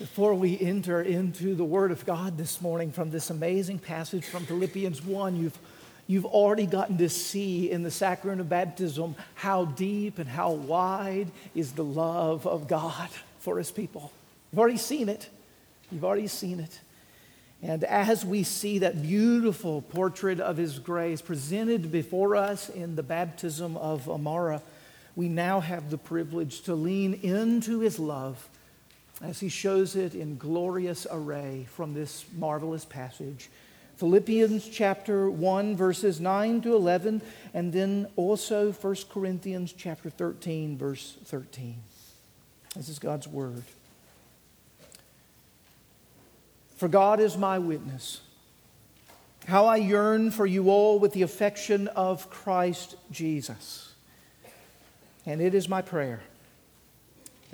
Before we enter into the Word of God this morning from this amazing passage from Philippians 1, you've, you've already gotten to see in the sacrament of baptism how deep and how wide is the love of God for His people. You've already seen it. You've already seen it. And as we see that beautiful portrait of His grace presented before us in the baptism of Amara, we now have the privilege to lean into His love as he shows it in glorious array from this marvelous passage. Philippians chapter 1, verses 9 to 11, and then also 1 Corinthians chapter 13, verse 13. This is God's word. For God is my witness, how I yearn for you all with the affection of Christ Jesus. And it is my prayer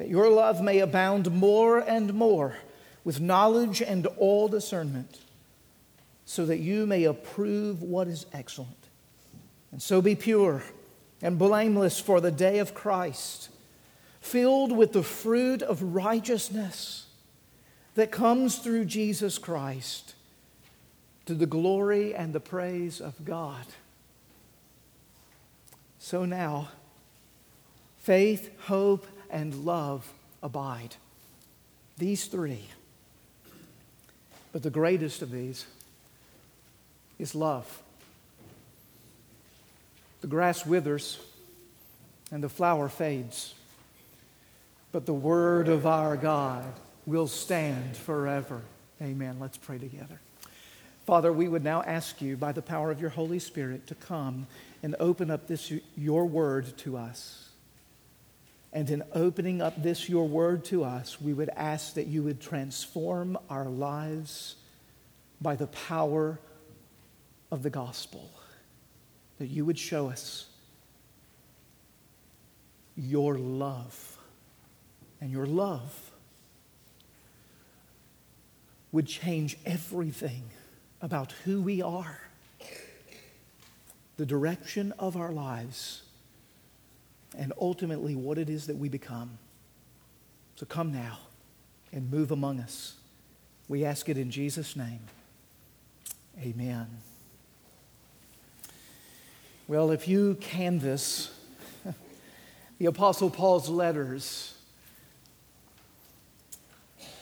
that your love may abound more and more with knowledge and all discernment, so that you may approve what is excellent, and so be pure and blameless for the day of Christ, filled with the fruit of righteousness that comes through Jesus Christ to the glory and the praise of God. So now, faith, hope, and love abide. These three. But the greatest of these is love. The grass withers and the flower fades, but the word of our God will stand forever. Amen. Let's pray together. Father, we would now ask you, by the power of your Holy Spirit, to come and open up this your word to us. And in opening up this, your word to us, we would ask that you would transform our lives by the power of the gospel, that you would show us your love. And your love would change everything about who we are, the direction of our lives and ultimately what it is that we become. So come now and move among us. We ask it in Jesus' name. Amen. Well, if you canvass the Apostle Paul's letters,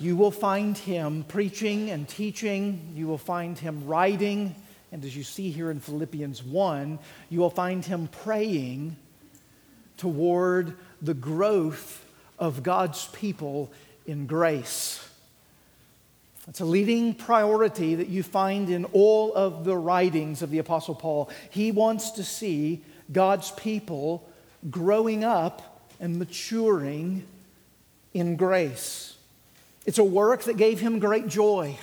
you will find him preaching and teaching. You will find him writing. And as you see here in Philippians 1, you will find him praying toward the growth of God's people in grace. It's a leading priority that you find in all of the writings of the Apostle Paul. He wants to see God's people growing up and maturing in grace. It's a work that gave him great joy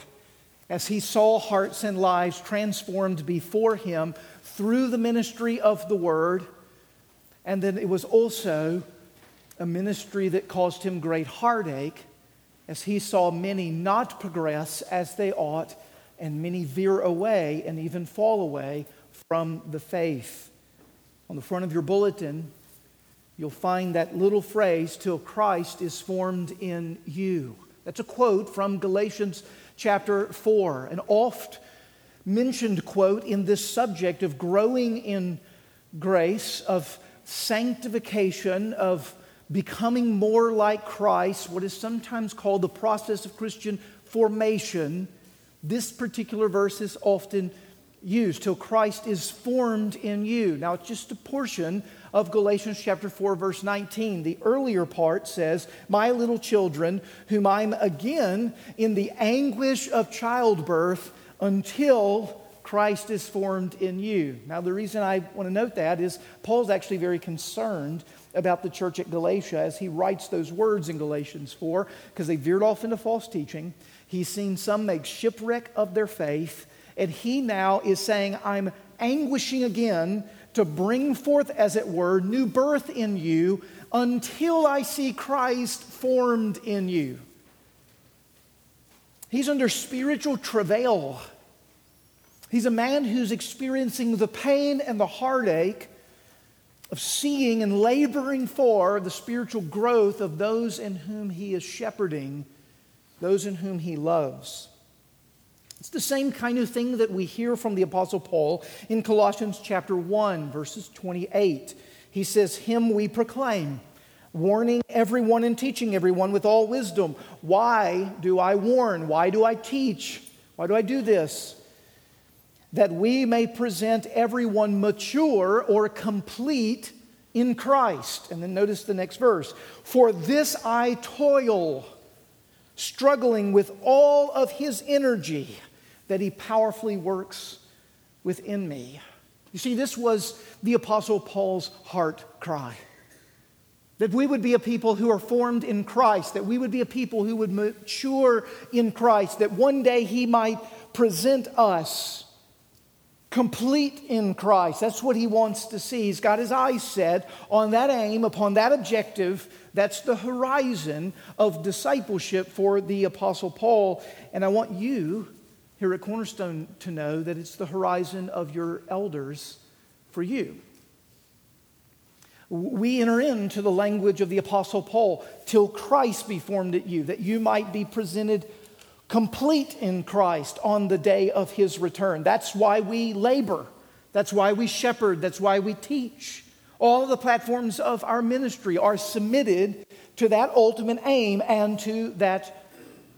as he saw hearts and lives transformed before him through the ministry of the Word and then it was also a ministry that caused him great heartache as he saw many not progress as they ought and many veer away and even fall away from the faith. On the front of your bulletin, you'll find that little phrase, till Christ is formed in you. That's a quote from Galatians chapter 4, an oft mentioned quote in this subject of growing in grace, of sanctification, of becoming more like Christ, what is sometimes called the process of Christian formation, this particular verse is often used till Christ is formed in you. Now, it's just a portion of Galatians chapter 4, verse 19. The earlier part says, My little children, whom I'm again in the anguish of childbirth until Christ is formed in you. Now, the reason I want to note that is Paul's actually very concerned about the church at Galatia as he writes those words in Galatians 4 because they veered off into false teaching. He's seen some make shipwreck of their faith, and he now is saying, I'm anguishing again to bring forth, as it were, new birth in you until I see Christ formed in you. He's under spiritual travail He's a man who's experiencing the pain and the heartache of seeing and laboring for the spiritual growth of those in whom he is shepherding those in whom he loves. It's the same kind of thing that we hear from the Apostle Paul in Colossians chapter 1, verses 28. He says, Him we proclaim, warning everyone and teaching everyone with all wisdom. Why do I warn? Why do I teach? Why do I do this? That we may present everyone mature or complete in Christ. And then notice the next verse. For this I toil, struggling with all of his energy that he powerfully works within me. You see, this was the Apostle Paul's heart cry. That we would be a people who are formed in Christ, that we would be a people who would mature in Christ, that one day he might present us complete in Christ. That's what he wants to see. He's got his eyes set on that aim, upon that objective. That's the horizon of discipleship for the Apostle Paul. And I want you here at Cornerstone to know that it's the horizon of your elders for you. We enter into the language of the Apostle Paul till Christ be formed at you, that you might be presented complete in Christ on the day of his return. That's why we labor, that's why we shepherd, that's why we teach. All the platforms of our ministry are submitted to that ultimate aim and to that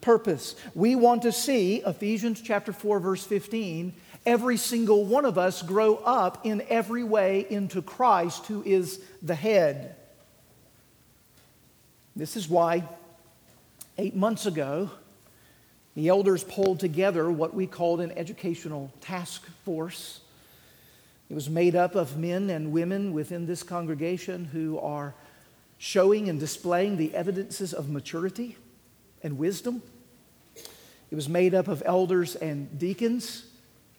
purpose. We want to see, Ephesians chapter 4, verse 15, every single one of us grow up in every way into Christ, who is the head. This is why eight months ago, the elders pulled together what we called an educational task force. It was made up of men and women within this congregation who are showing and displaying the evidences of maturity and wisdom. It was made up of elders and deacons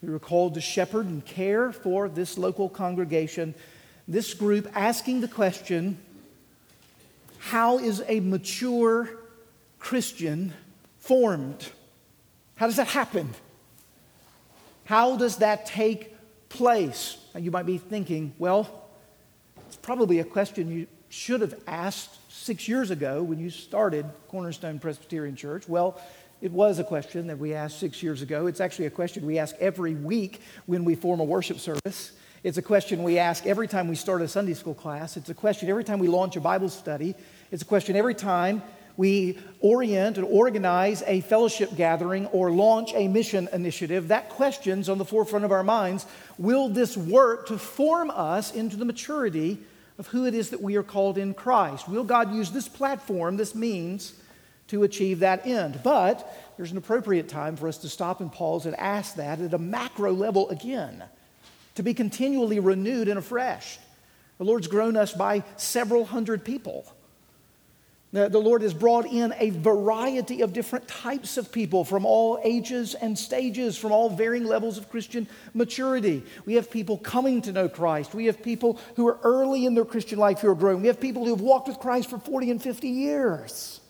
who were called to shepherd and care for this local congregation. This group asking the question how is a mature Christian formed? How does that happen? How does that take place? Now you might be thinking, well, it's probably a question you should have asked six years ago when you started Cornerstone Presbyterian Church. Well, it was a question that we asked six years ago. It's actually a question we ask every week when we form a worship service. It's a question we ask every time we start a Sunday school class. It's a question every time we launch a Bible study. It's a question every time we orient and organize a fellowship gathering or launch a mission initiative. That question's on the forefront of our minds. Will this work to form us into the maturity of who it is that we are called in Christ. Will God use this platform, this means, to achieve that end? But there's an appropriate time for us to stop and pause and ask that at a macro level again, to be continually renewed and afresh. The Lord's grown us by several hundred people. The, Lord has brought in a variety of different types of people from all ages and stages, from all varying levels of Christian maturity. We have people coming to know Christ. We have people who are early in their Christian life who are growing. We have people who have walked with Christ for 40 and 50 years.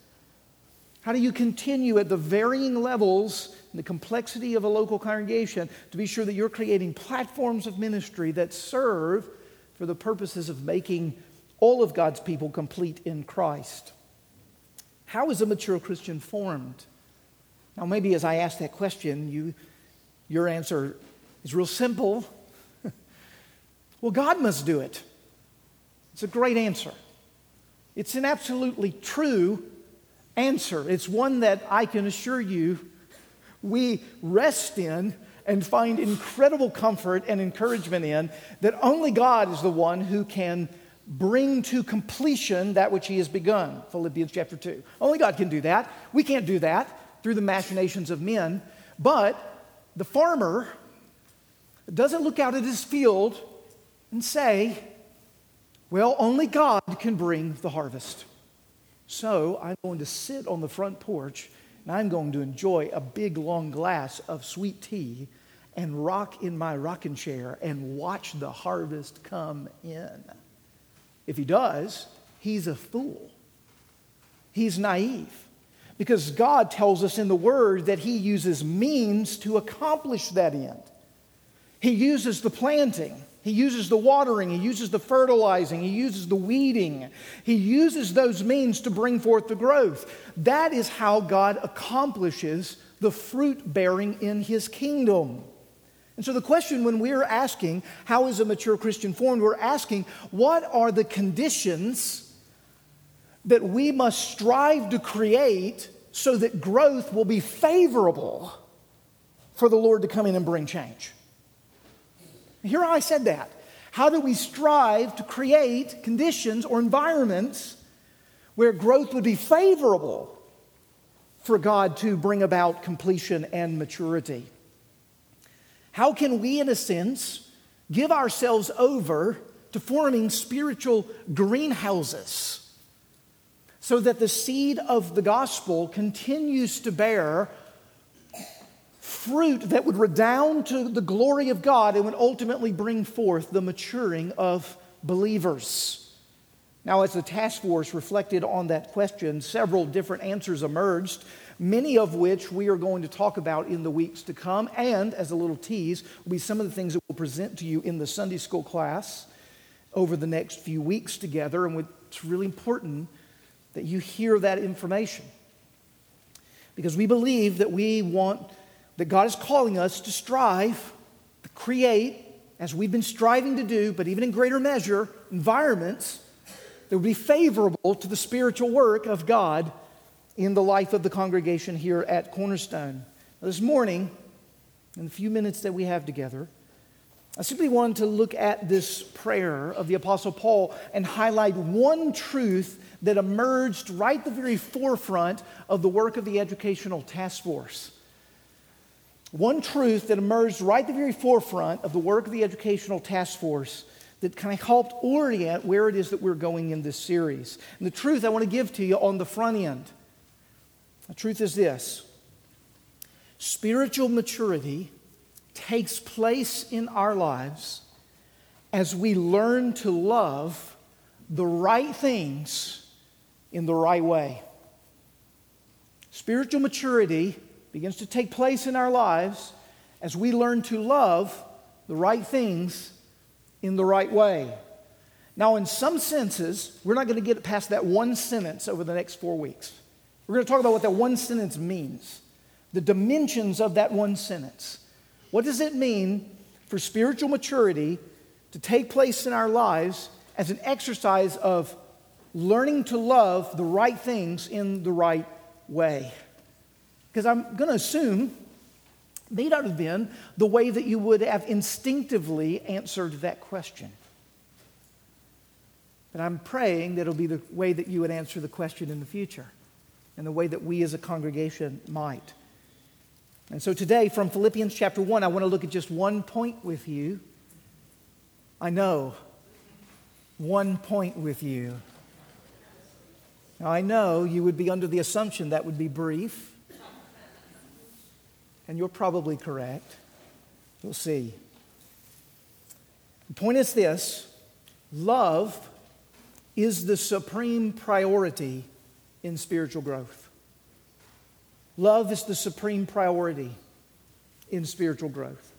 How do you continue at the varying levels and the complexity of a local congregation to be sure that you're creating platforms of ministry that serve for the purposes of making all of God's people complete in Christ? How is a mature Christian formed? Now, maybe as I ask that question, you, your answer is real simple. well, God must do it. It's a great answer. It's an absolutely true answer. It's one that I can assure you we rest in and find incredible comfort and encouragement in that only God is the one who can bring to completion that which he has begun. Philippians chapter 2. Only God can do that. We can't do that through the machinations of men. But the farmer doesn't look out at his field and say, well, only God can bring the harvest. So I'm going to sit on the front porch and I'm going to enjoy a big long glass of sweet tea and rock in my rocking chair and watch the harvest come in. If he does, he's a fool. He's naive. Because God tells us in the Word that he uses means to accomplish that end. He uses the planting, He uses the watering, he uses the fertilizing, he uses the weeding. He uses those means to bring forth the growth. That is how God accomplishes the fruit bearing in his kingdom. And so, the question when we're asking, how is a mature Christian formed? We're asking, what are the conditions that we must strive to create so that growth will be favorable for the Lord to come in and bring change? Here I said that. How do we strive to create conditions or environments where growth would be favorable for God to bring about completion and maturity? How can we, in a sense, give ourselves over to forming spiritual greenhouses so that the seed of the gospel continues to bear fruit that would redound to the glory of God and would ultimately bring forth the maturing of believers. Now, as the task force reflected on that question, several different answers emerged, many of which we are going to talk about in the weeks to come. And as a little tease, will be some of the things that we'll present to you in the Sunday school class over the next few weeks together. And it's really important that you hear that information because we believe that we want that God is calling us to strive, to create, as we've been striving to do, but even in greater measure, environments that would be favorable to the spiritual work of God in the life of the congregation here at Cornerstone. This morning, in the few minutes that we have together, I simply wanted to look at this prayer of the Apostle Paul and highlight one truth that emerged right at the very forefront of the work of the Educational Task Force. One truth that emerged right at the very forefront of the work of the Educational Task Force that kind of helped orient where it is that we're going in this series. And the truth I want to give to you on the front end the truth is this spiritual maturity takes place in our lives as we learn to love the right things in the right way. Spiritual maturity begins to take place in our lives as we learn to love the right things in the right way. Now, in some senses, we're not going to get past that one sentence over the next four weeks. We're going to talk about what that one sentence means, the dimensions of that one sentence. What does it mean for spiritual maturity to take place in our lives as an exercise of learning to love the right things in the right way? Because I'm going to assume may not have been the way that you would have instinctively answered that question. But I'm praying that it'll be the way that you would answer the question in the future and the way that we as a congregation might. And so today, from Philippians chapter 1, I want to look at just one point with you. I know, one point with you. Now, I know you would be under the assumption that would be brief and you're probably correct. We'll see. The point is this love is the supreme priority in spiritual growth. Love is the supreme priority in spiritual growth.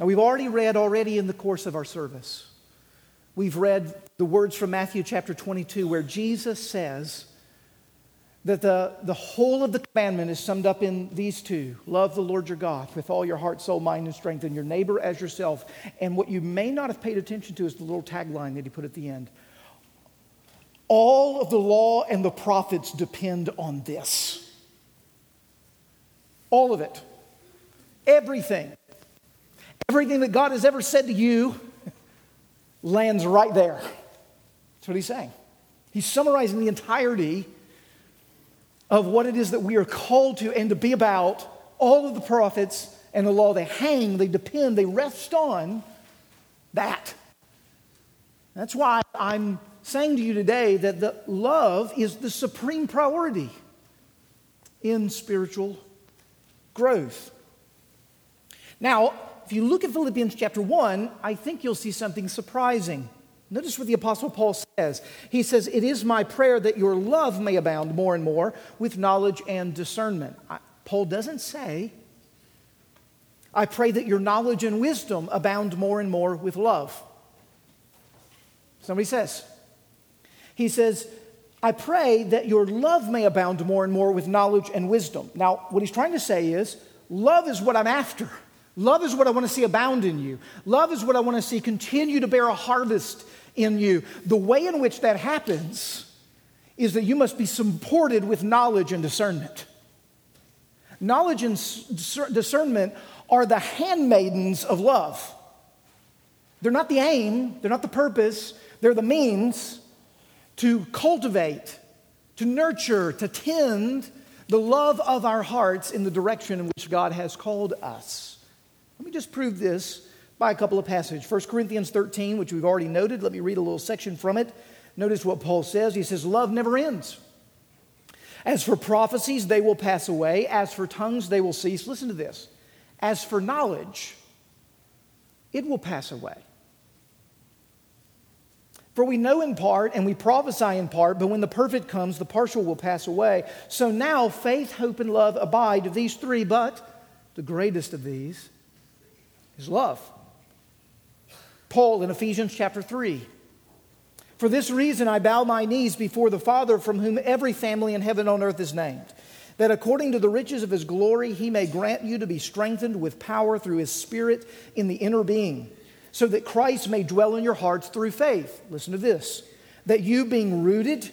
Now, we've already read already in the course of our service, we've read the words from Matthew chapter 22 where Jesus says, that the, the whole of the commandment is summed up in these two love the Lord your God with all your heart, soul, mind, and strength, and your neighbor as yourself. And what you may not have paid attention to is the little tagline that he put at the end All of the law and the prophets depend on this. All of it. Everything. Everything that God has ever said to you lands right there. That's what he's saying. He's summarizing the entirety of what it is that we are called to and to be about, all of the prophets and the law, they hang, they depend, they rest on that. That's why I'm saying to you today that the love is the supreme priority in spiritual growth. Now, if you look at Philippians chapter 1, I think you'll see something surprising. Notice what the Apostle Paul says. He says, It is my prayer that your love may abound more and more with knowledge and discernment. Paul doesn't say I pray that your knowledge and wisdom abound more and more with love. Somebody says. He says, I pray that your love may abound more and more with knowledge and wisdom. Now, what he's trying to say is, love is what I'm after. Love is what I want to see abound in you. Love is what I want to see continue to bear a harvest in you. The way in which that happens is that you must be supported with knowledge and discernment. Knowledge and discernment are the handmaidens of love. They're not the aim, they're not the purpose, they're the means to cultivate, to nurture, to tend the love of our hearts in the direction in which God has called us. Let me just prove this by a couple of passages. 1 Corinthians 13, which we've already noted, let me read a little section from it. Notice what Paul says. He says, Love never ends. As for prophecies, they will pass away. As for tongues, they will cease. Listen to this. As for knowledge, it will pass away. For we know in part and we prophesy in part, but when the perfect comes, the partial will pass away. So now faith, hope, and love abide, of these three, but the greatest of these is love. Paul in Ephesians chapter 3. For this reason I bow my knees before the Father, from whom every family in heaven and on earth is named, that according to the riches of his glory he may grant you to be strengthened with power through his Spirit in the inner being, so that Christ may dwell in your hearts through faith. Listen to this that you, being rooted,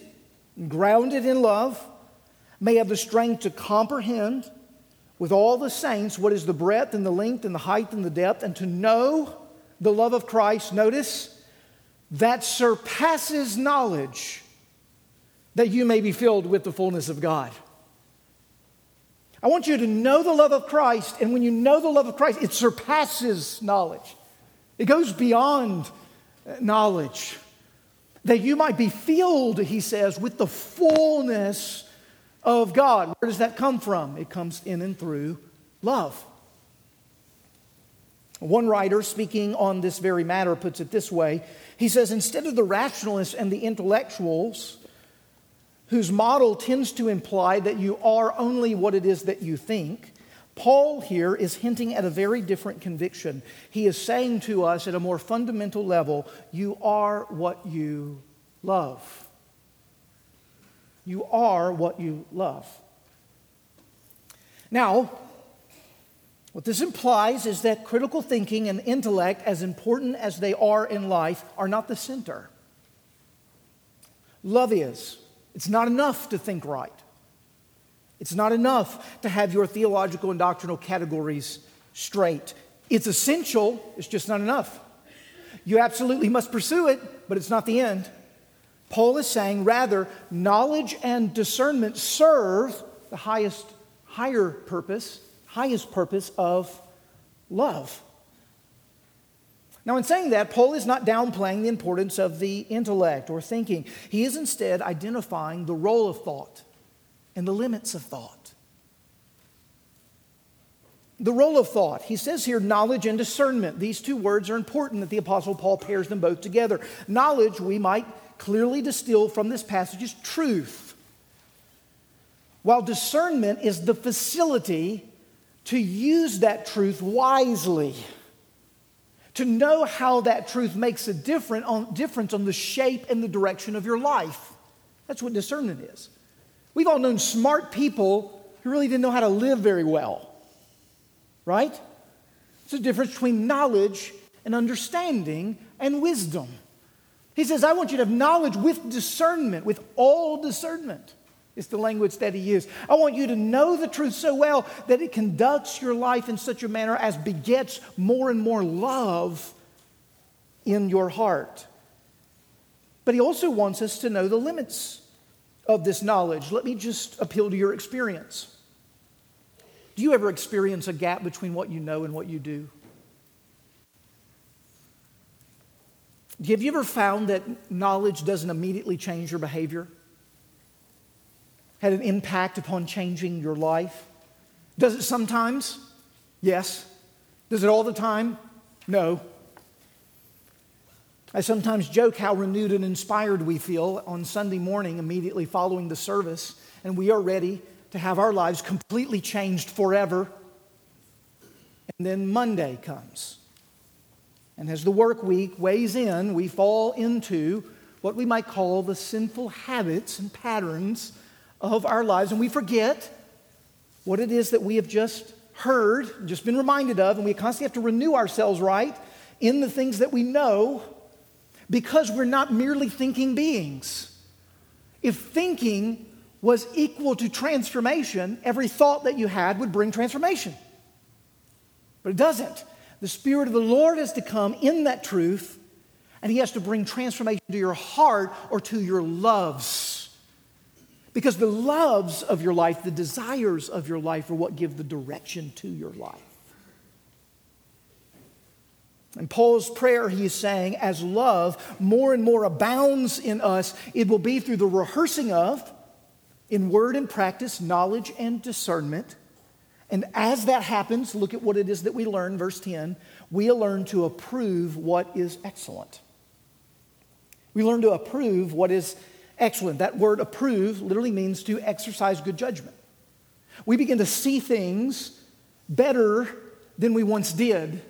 grounded in love, may have the strength to comprehend with all the saints what is the breadth and the length and the height and the depth, and to know the love of Christ. Notice that surpasses knowledge, that you may be filled with the fullness of God. I want you to know the love of Christ, and when you know the love of Christ, it surpasses knowledge. It goes beyond uh, knowledge. That you might be filled, he says, with the fullness of God. Where does that come from? It comes in and through love. One writer speaking on this very matter puts it this way He says, instead of the rationalists and the intellectuals, whose model tends to imply that you are only what it is that you think, Paul here is hinting at a very different conviction. He is saying to us at a more fundamental level, you are what you love. You are what you love. Now, what this implies is that critical thinking and intellect, as important as they are in life, are not the center. Love is. It's not enough to think right. It's not enough to have your theological and doctrinal categories straight. It's essential, it's just not enough. You absolutely must pursue it, but it's not the end. Paul is saying, rather, knowledge and discernment serve the highest, higher purpose highest purpose of love. Now, in saying that, Paul is not downplaying the importance of the intellect or thinking. He is instead identifying the role of thought and the limits of thought. The role of thought. He says here knowledge and discernment. These two words are important that the Apostle Paul pairs them both together. Knowledge, we might clearly distill from this passage, is truth, while discernment is the facility to use that truth wisely, to know how that truth makes a different on, difference on the shape and the direction of your life. That's what discernment is. We've all known smart people who really didn't know how to live very well, right? It's a difference between knowledge and understanding and wisdom. He says, I want you to have knowledge with discernment, with all discernment. It's the language that he used. I want you to know the truth so well that it conducts your life in such a manner as begets more and more love in your heart. But he also wants us to know the limits of this knowledge. Let me just appeal to your experience. Do you ever experience a gap between what you know and what you do? Have you ever found that knowledge doesn't immediately change your behavior? had an impact upon changing your life? Does it sometimes? Yes. Does it all the time? No. I sometimes joke how renewed and inspired we feel on Sunday morning immediately following the service, and we are ready to have our lives completely changed forever. And then Monday comes. And as the work week weighs in, we fall into what we might call the sinful habits and patterns of our lives, and we forget what it is that we have just heard, just been reminded of, and we constantly have to renew ourselves right in the things that we know because we're not merely thinking beings. If thinking was equal to transformation, every thought that you had would bring transformation. But it doesn't. The Spirit of the Lord has to come in that truth, and He has to bring transformation to your heart or to your loves. Because the loves of your life, the desires of your life, are what give the direction to your life. In Paul's prayer, he is saying, as love more and more abounds in us, it will be through the rehearsing of, in word and practice, knowledge and discernment. And as that happens, look at what it is that we learn, verse 10. We learn to approve what is excellent. We learn to approve what is excellent. That word approve literally means to exercise good judgment. We begin to see things better than we once did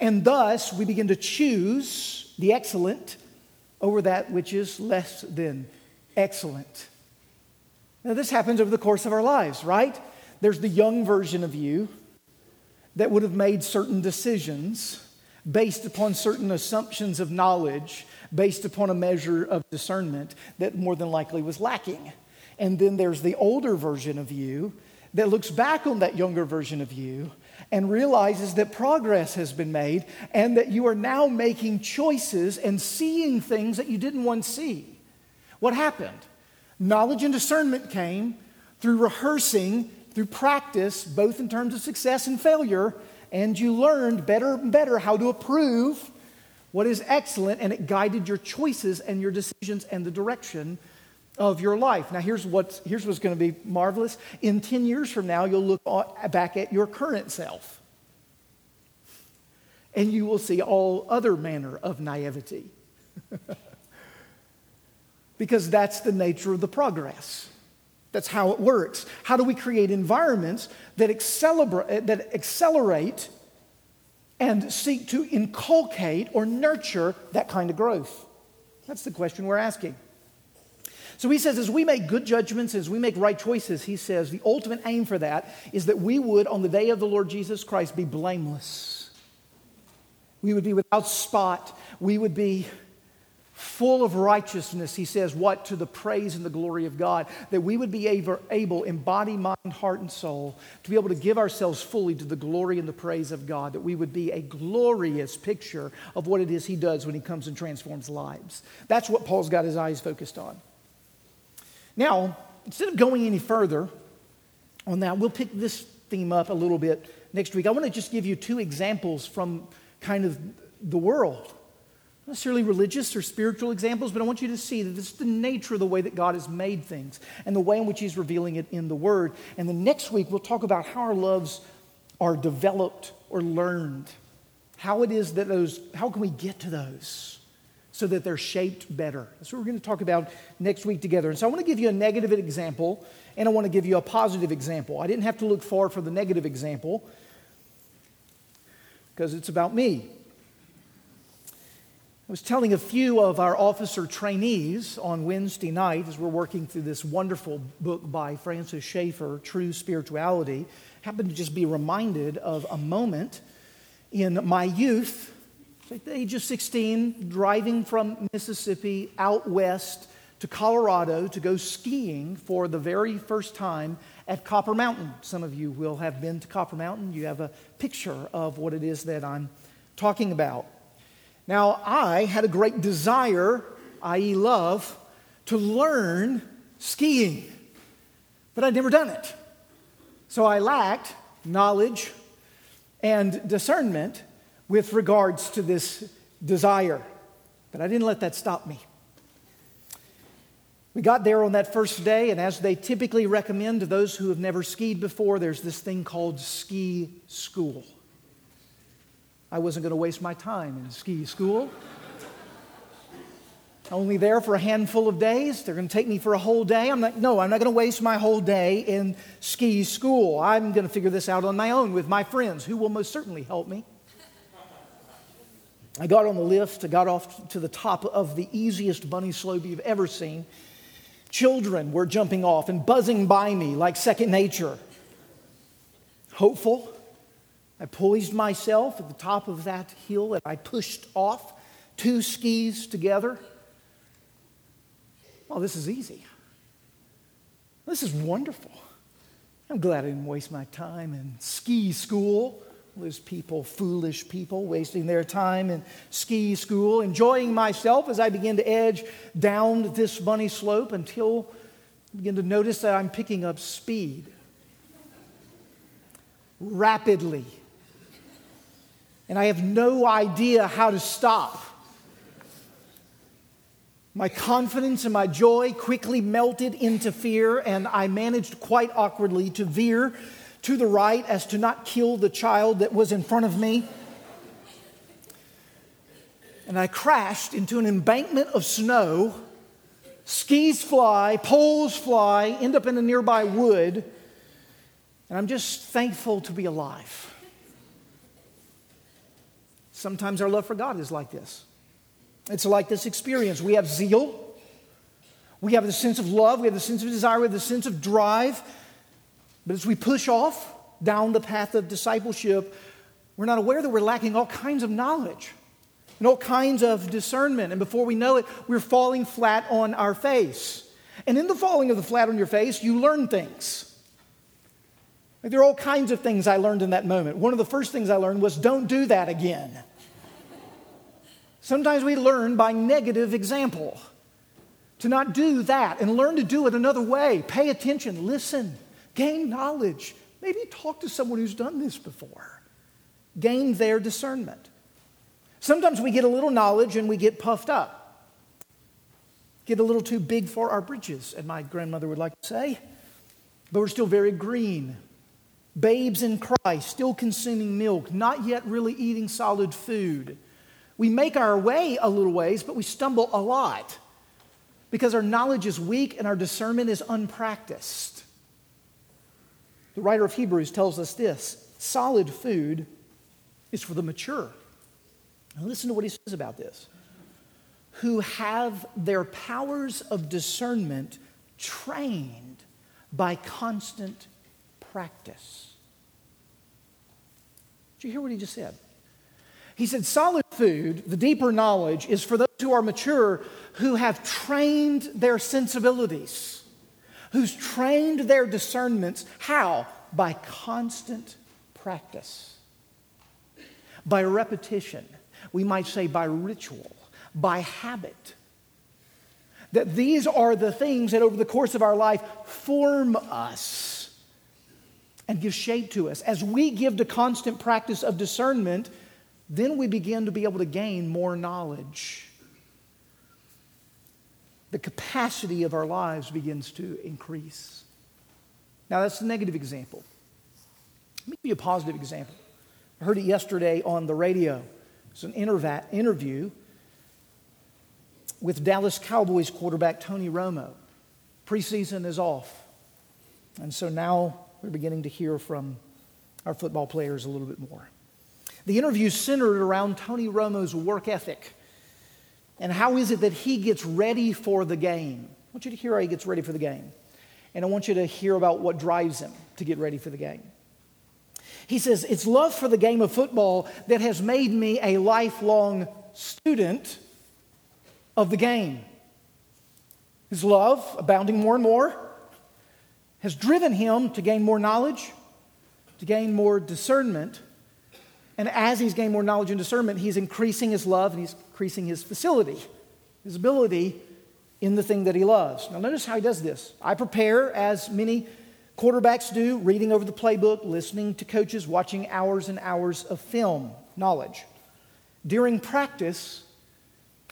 and thus, we begin to choose the excellent over that which is less than excellent. Now, this happens over the course of our lives, right? There's the young version of you that would have made certain decisions based upon certain assumptions of knowledge, based upon a measure of discernment that more than likely was lacking. And then there's the older version of you that looks back on that younger version of you and realizes that progress has been made and that you are now making choices and seeing things that you didn't once see. What happened? Knowledge and discernment came through rehearsing, through practice, both in terms of success and failure, and you learned better and better how to approve what is excellent, and it guided your choices and your decisions and the direction of your life. Now, here's what's, here's what's going to be marvelous. In 10 years from now, you'll look back at your current self, and you will see all other manner of naivety. because that's the nature of the progress. That's how it works. How do we create environments that accelerate, that accelerate and seek to inculcate or nurture that kind of growth? That's the question we're asking. So he says, as we make good judgments, as we make right choices, he says, the ultimate aim for that is that we would, on the day of the Lord Jesus Christ, be blameless. We would be without spot. We would be full of righteousness, he says, what? To the praise and the glory of God. That we would be able, able, in body, mind, heart, and soul, to be able to give ourselves fully to the glory and the praise of God. That we would be a glorious picture of what it is he does when he comes and transforms lives. That's what Paul's got his eyes focused on. Now, instead of going any further on that, we'll pick this theme up a little bit next week. I want to just give you two examples from kind of the world. Not necessarily religious or spiritual examples, but I want you to see that this is the nature of the way that God has made things and the way in which He's revealing it in the Word. And the next week, we'll talk about how our loves are developed or learned. How it is that those, how can we get to those? So that they're shaped better. That's what we're going to talk about next week together. And so I want to give you a negative example and I want to give you a positive example. I didn't have to look far for the negative example because it's about me. I was telling a few of our officer trainees on Wednesday night as we're working through this wonderful book by Francis Schaeffer, True Spirituality, happened to just be reminded of a moment in my youth at the age of 16, driving from Mississippi out west to Colorado to go skiing for the very first time at Copper Mountain. Some of you will have been to Copper Mountain. You have a picture of what it is that I'm talking about. Now, I had a great desire, i.e., love, to learn skiing, but I'd never done it. So I lacked knowledge and discernment with regards to this desire. But I didn't let that stop me. We got there on that first day, and as they typically recommend to those who have never skied before, there's this thing called ski school. I wasn't going to waste my time in ski school. only there for a handful of days. They're going to take me for a whole day. I'm like, no, I'm not going to waste my whole day in ski school. I'm going to figure this out on my own with my friends who will most certainly help me. I got on the lift, I got off to the top of the easiest bunny slope you've ever seen. Children were jumping off and buzzing by me like second nature. Hopeful, I poised myself at the top of that hill and I pushed off two skis together. Well, this is easy. This is wonderful. I'm glad I didn't waste my time in ski school. Those people, foolish people, wasting their time in ski school, enjoying myself as I begin to edge down this bunny slope until I begin to notice that I'm picking up speed rapidly. And I have no idea how to stop. My confidence and my joy quickly melted into fear, and I managed quite awkwardly to veer to the right as to not kill the child that was in front of me. And I crashed into an embankment of snow. Skis fly, poles fly, end up in a nearby wood. And I'm just thankful to be alive. Sometimes our love for God is like this. It's like this experience. We have zeal, we have the sense of love, we have the sense of desire, we have the sense of drive. But as we push off down the path of discipleship, we're not aware that we're lacking all kinds of knowledge and all kinds of discernment. And before we know it, we're falling flat on our face. And in the falling of the flat on your face, you learn things. Like there are all kinds of things I learned in that moment. One of the first things I learned was don't do that again. Sometimes we learn by negative example to not do that and learn to do it another way. Pay attention, listen, gain knowledge. Maybe talk to someone who's done this before. Gain their discernment. Sometimes we get a little knowledge and we get puffed up, get a little too big for our britches, as my grandmother would like to say, but we're still very green. Babes in Christ, still consuming milk, not yet really eating solid food. We make our way a little ways, but we stumble a lot because our knowledge is weak and our discernment is unpracticed. The writer of Hebrews tells us this solid food is for the mature. Now, listen to what he says about this who have their powers of discernment trained by constant practice. Did you hear what he just said? He said, solid food, the deeper knowledge, is for those who are mature who have trained their sensibilities, who's trained their discernments. How? By constant practice, by repetition. We might say by ritual, by habit. That these are the things that over the course of our life form us and give shape to us. As we give the constant practice of discernment, then we begin to be able to gain more knowledge. The capacity of our lives begins to increase. Now, that's the negative example. Let me give you a positive example. I heard it yesterday on the radio. It's an interview with Dallas Cowboys quarterback Tony Romo. Preseason is off. And so now we're beginning to hear from our football players a little bit more. The interview centered around Tony Romo's work ethic and how is it that he gets ready for the game. I want you to hear how he gets ready for the game. And I want you to hear about what drives him to get ready for the game. He says, It's love for the game of football that has made me a lifelong student of the game. His love, abounding more and more, has driven him to gain more knowledge, to gain more discernment, and as he's gained more knowledge and discernment, he's increasing his love and he's increasing his facility, his ability in the thing that he loves. Now, notice how he does this. I prepare, as many quarterbacks do, reading over the playbook, listening to coaches, watching hours and hours of film knowledge. During practice,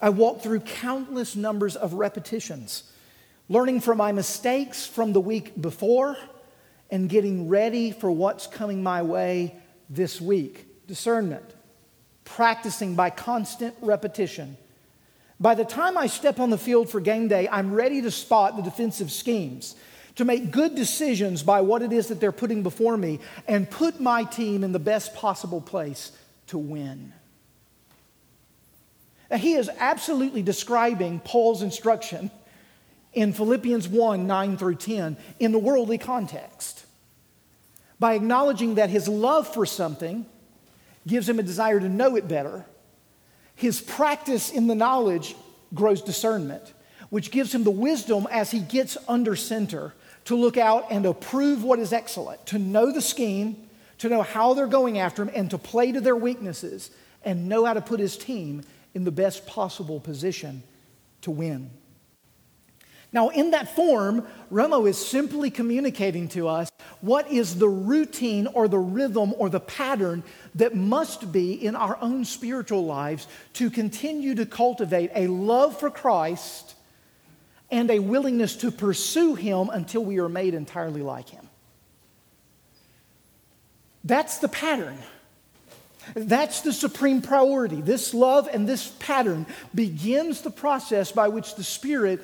I walk through countless numbers of repetitions, learning from my mistakes from the week before and getting ready for what's coming my way this week discernment, practicing by constant repetition. By the time I step on the field for game day, I'm ready to spot the defensive schemes, to make good decisions by what it is that they're putting before me, and put my team in the best possible place to win. Now, he is absolutely describing Paul's instruction in Philippians 1 9 through 10 in the worldly context by acknowledging that his love for something gives him a desire to know it better his practice in the knowledge grows discernment, which gives him the wisdom as he gets under center to look out and approve what is excellent, to know the scheme, to know how they're going after him, and to play to their weaknesses and know how to put his team in the best possible position to win. Now, in that form, Romo is simply communicating to us what is the routine or the rhythm or the pattern that must be in our own spiritual lives to continue to cultivate a love for Christ and a willingness to pursue Him until we are made entirely like Him. That's the pattern. That's the supreme priority. This love and this pattern begins the process by which the Spirit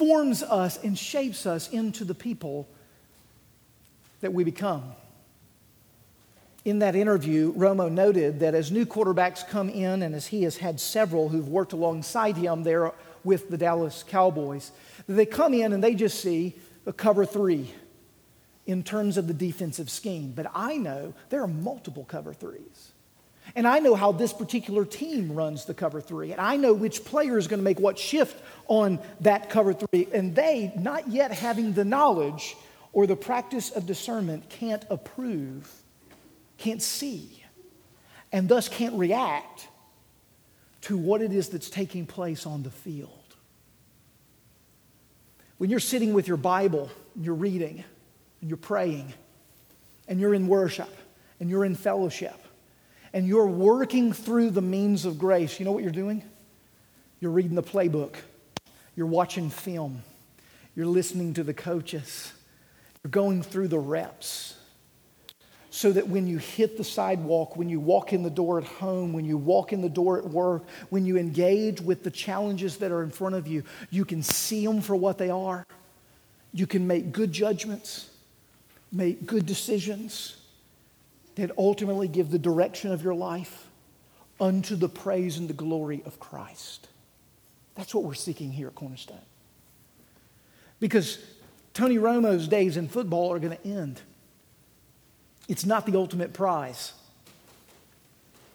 forms us and shapes us into the people that we become. In that interview, Romo noted that as new quarterbacks come in, and as he has had several who've worked alongside him there with the Dallas Cowboys, they come in and they just see a cover three in terms of the defensive scheme. But I know there are multiple cover threes. And I know how this particular team runs the cover three. And I know which player is going to make what shift on that cover three. And they, not yet having the knowledge or the practice of discernment, can't approve, can't see, and thus can't react to what it is that's taking place on the field. When you're sitting with your Bible, and you're reading, and you're praying, and you're in worship, and you're in fellowship, and you're working through the means of grace, you know what you're doing? You're reading the playbook, you're watching film, you're listening to the coaches, you're going through the reps. So that when you hit the sidewalk, when you walk in the door at home, when you walk in the door at work, when you engage with the challenges that are in front of you, you can see them for what they are. You can make good judgments, make good decisions that ultimately give the direction of your life unto the praise and the glory of Christ. That's what we're seeking here at Cornerstone. Because Tony Romo's days in football are going to end. It's not the ultimate prize.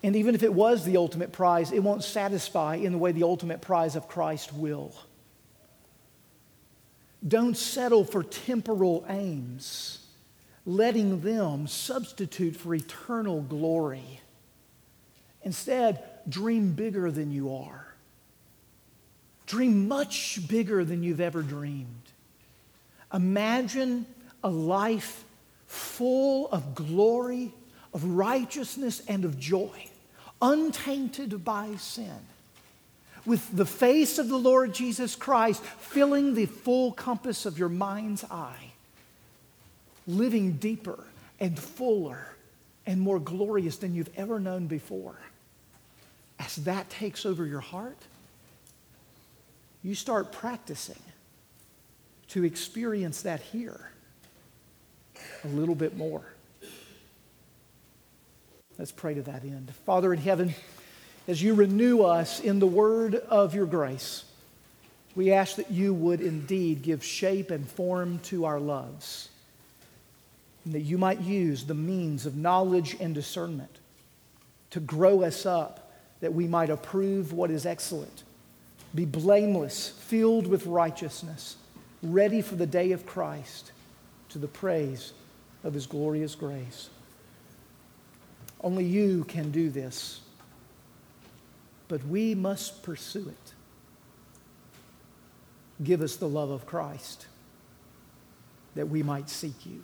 And even if it was the ultimate prize, it won't satisfy in the way the ultimate prize of Christ will. Don't settle for temporal aims letting them substitute for eternal glory. Instead, dream bigger than you are. Dream much bigger than you've ever dreamed. Imagine a life full of glory, of righteousness, and of joy, untainted by sin, with the face of the Lord Jesus Christ filling the full compass of your mind's eye living deeper and fuller and more glorious than you've ever known before. As that takes over your heart, you start practicing to experience that here a little bit more. Let's pray to that end. Father in heaven, as you renew us in the word of your grace, we ask that you would indeed give shape and form to our loves and that you might use the means of knowledge and discernment to grow us up, that we might approve what is excellent, be blameless, filled with righteousness, ready for the day of Christ to the praise of his glorious grace. Only you can do this, but we must pursue it. Give us the love of Christ that we might seek you.